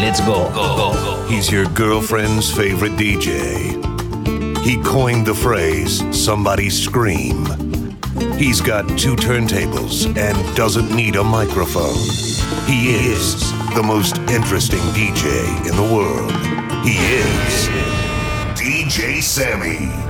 Let's go. go, go. He's your girlfriend's favorite DJ. He coined the phrase, somebody scream. He's got two turntables and doesn't need a microphone. He is the most interesting DJ in the world. He is DJ Sammy.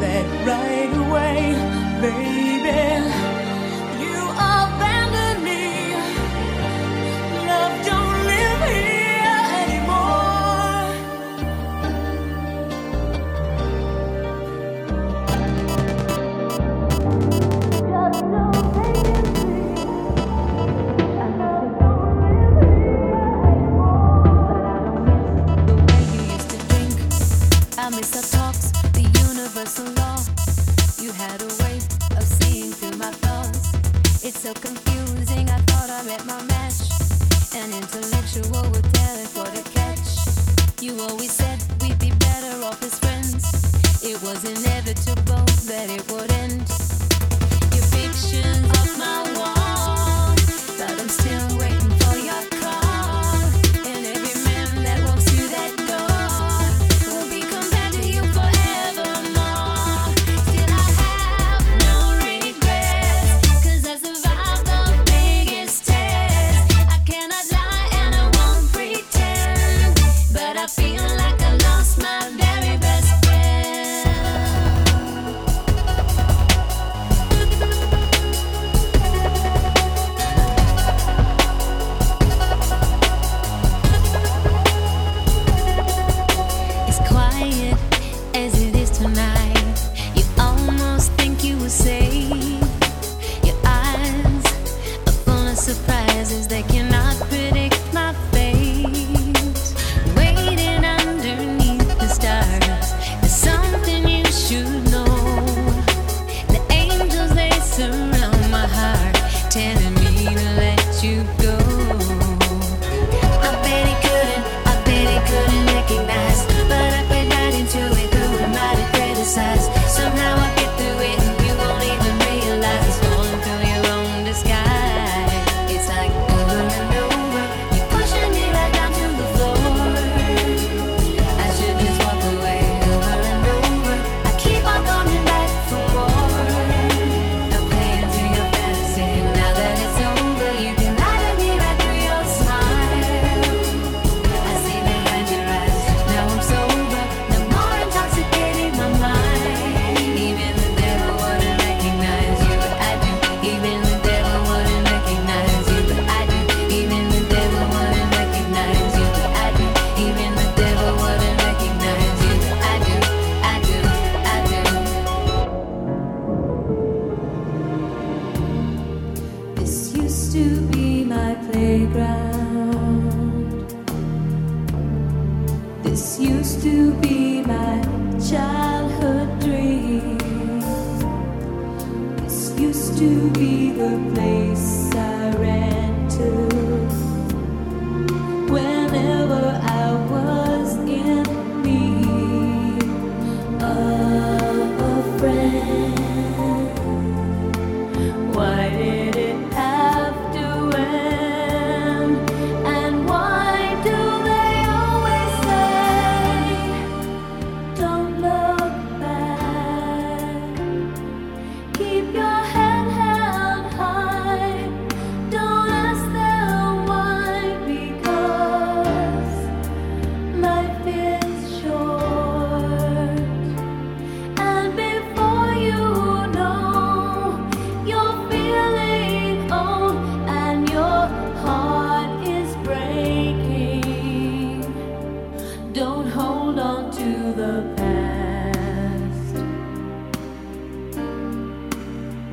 that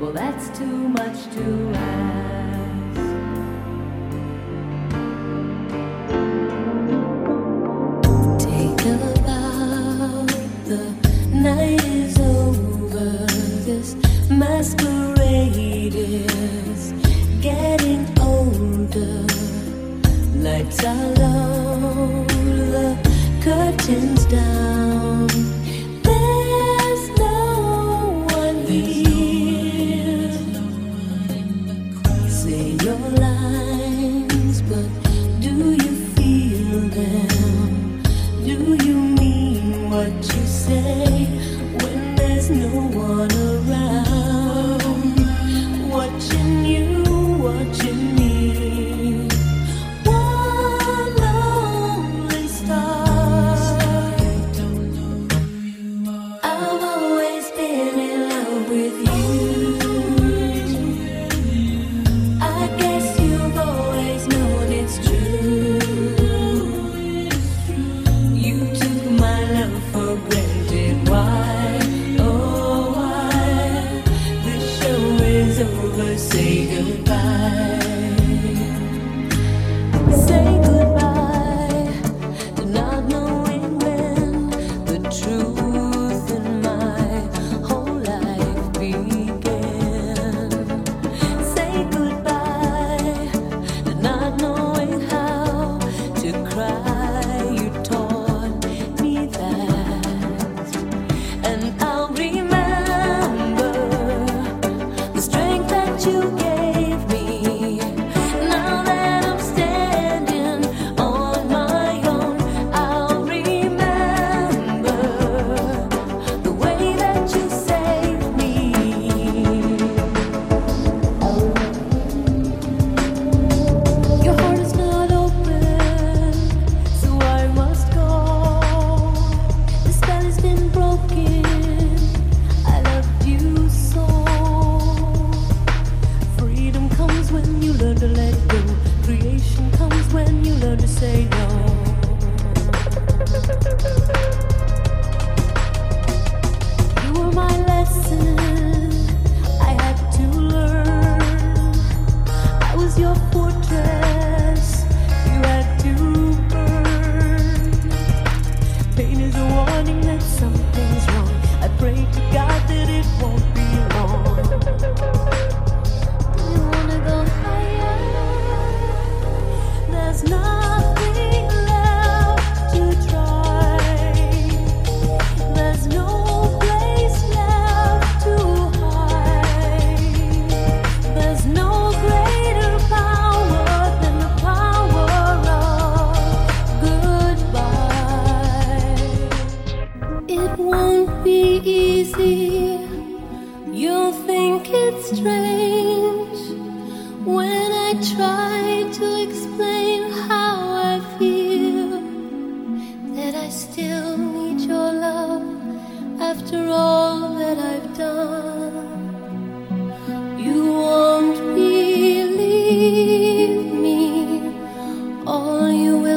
Well, that's too much to ask.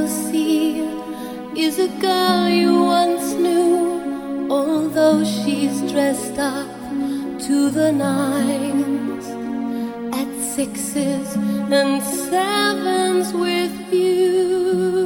see is a girl you once knew, although she's dressed up to the nines at sixes and sevens with you.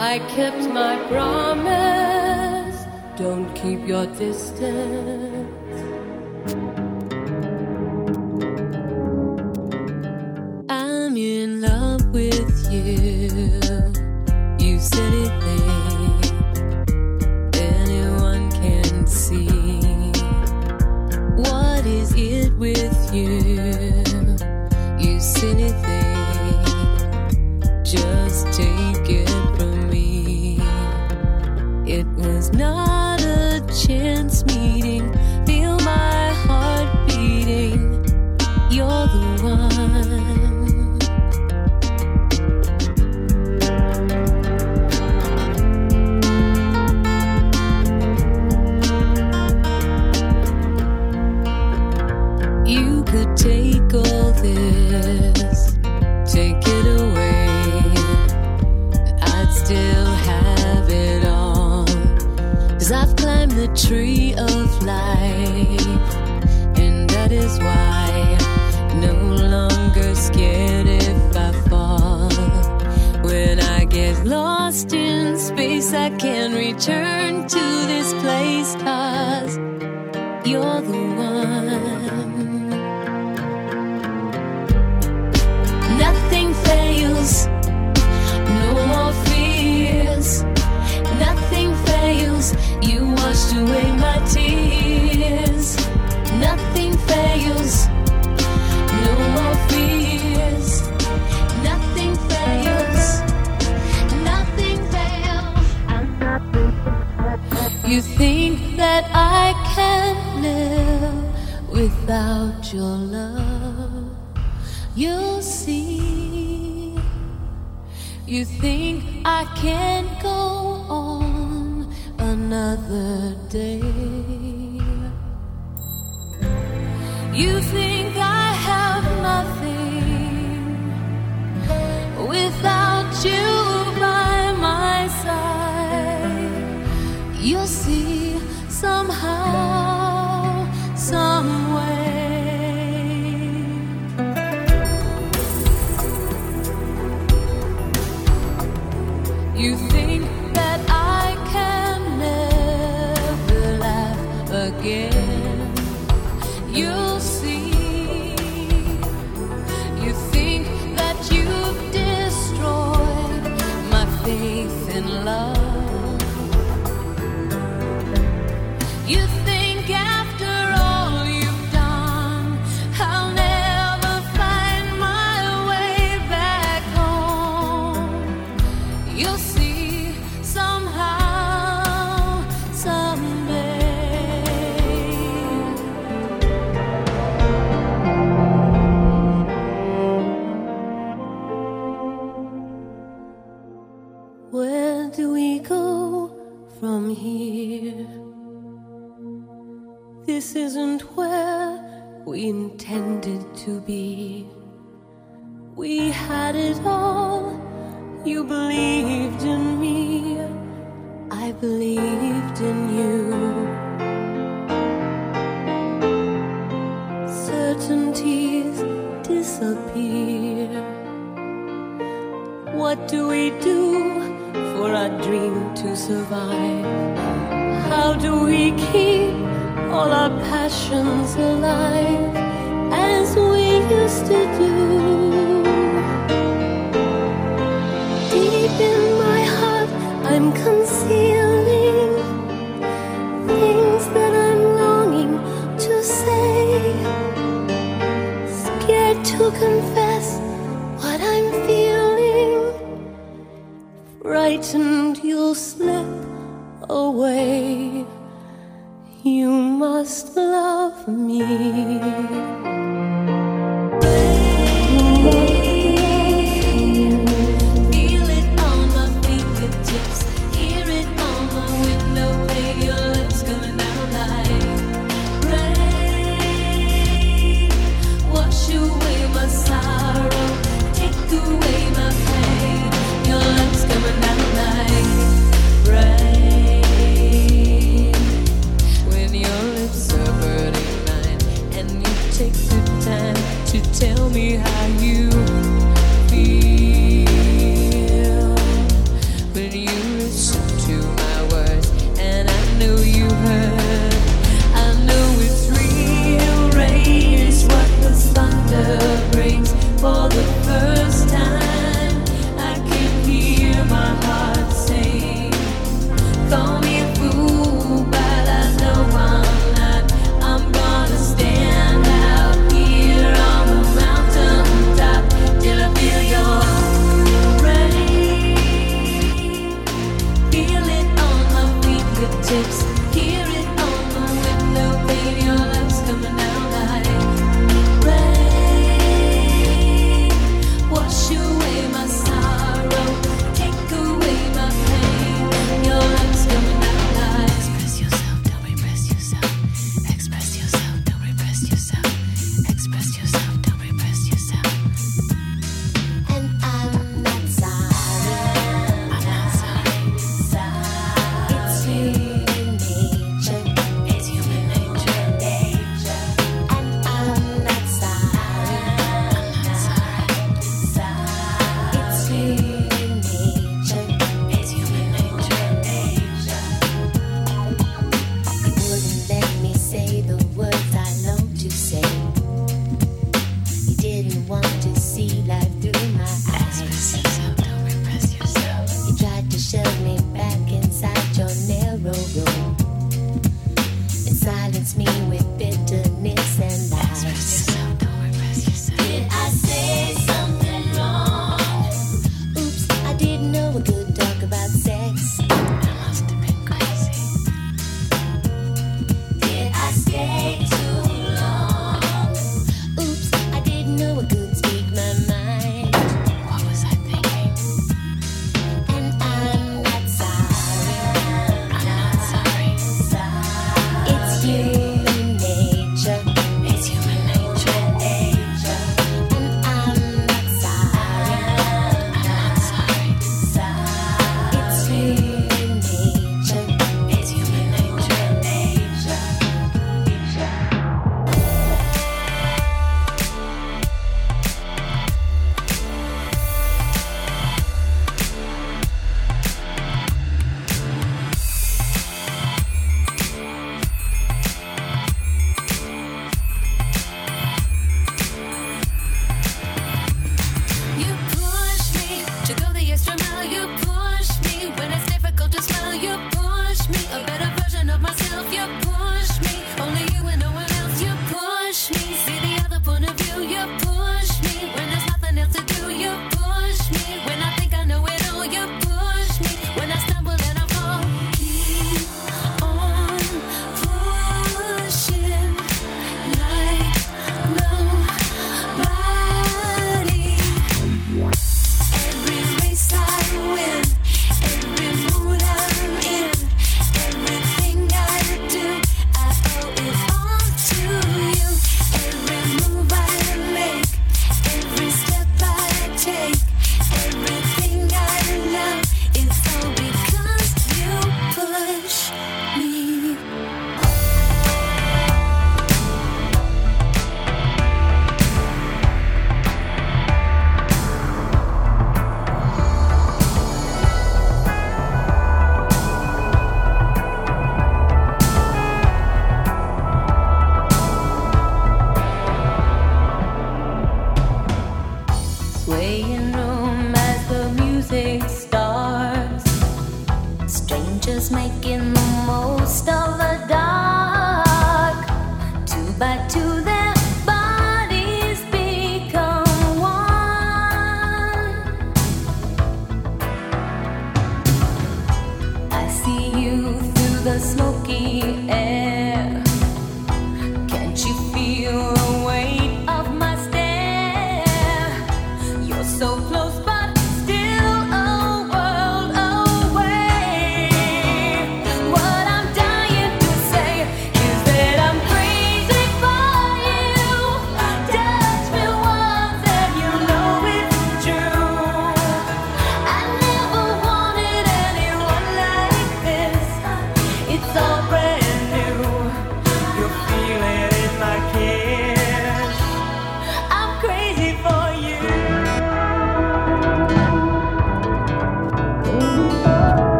I kept my promise. Don't keep your distance. I'm in love with you. You said it there. Anyone can see. What is it with you? You silly thing. Just take it. It was not a chance meeting. Tree of life, and that is why no longer scared if I fall. When I get lost in space, I can return to this place, cause you're the one. You think that I can live without your love? You'll see. You think I can't go on another day? You think I This isn't where we intended to be. We had it all. You believed in me. I believed in you. Certainties disappear. What do we do for our dream to survive? How do we keep all our passions alive as we used to do?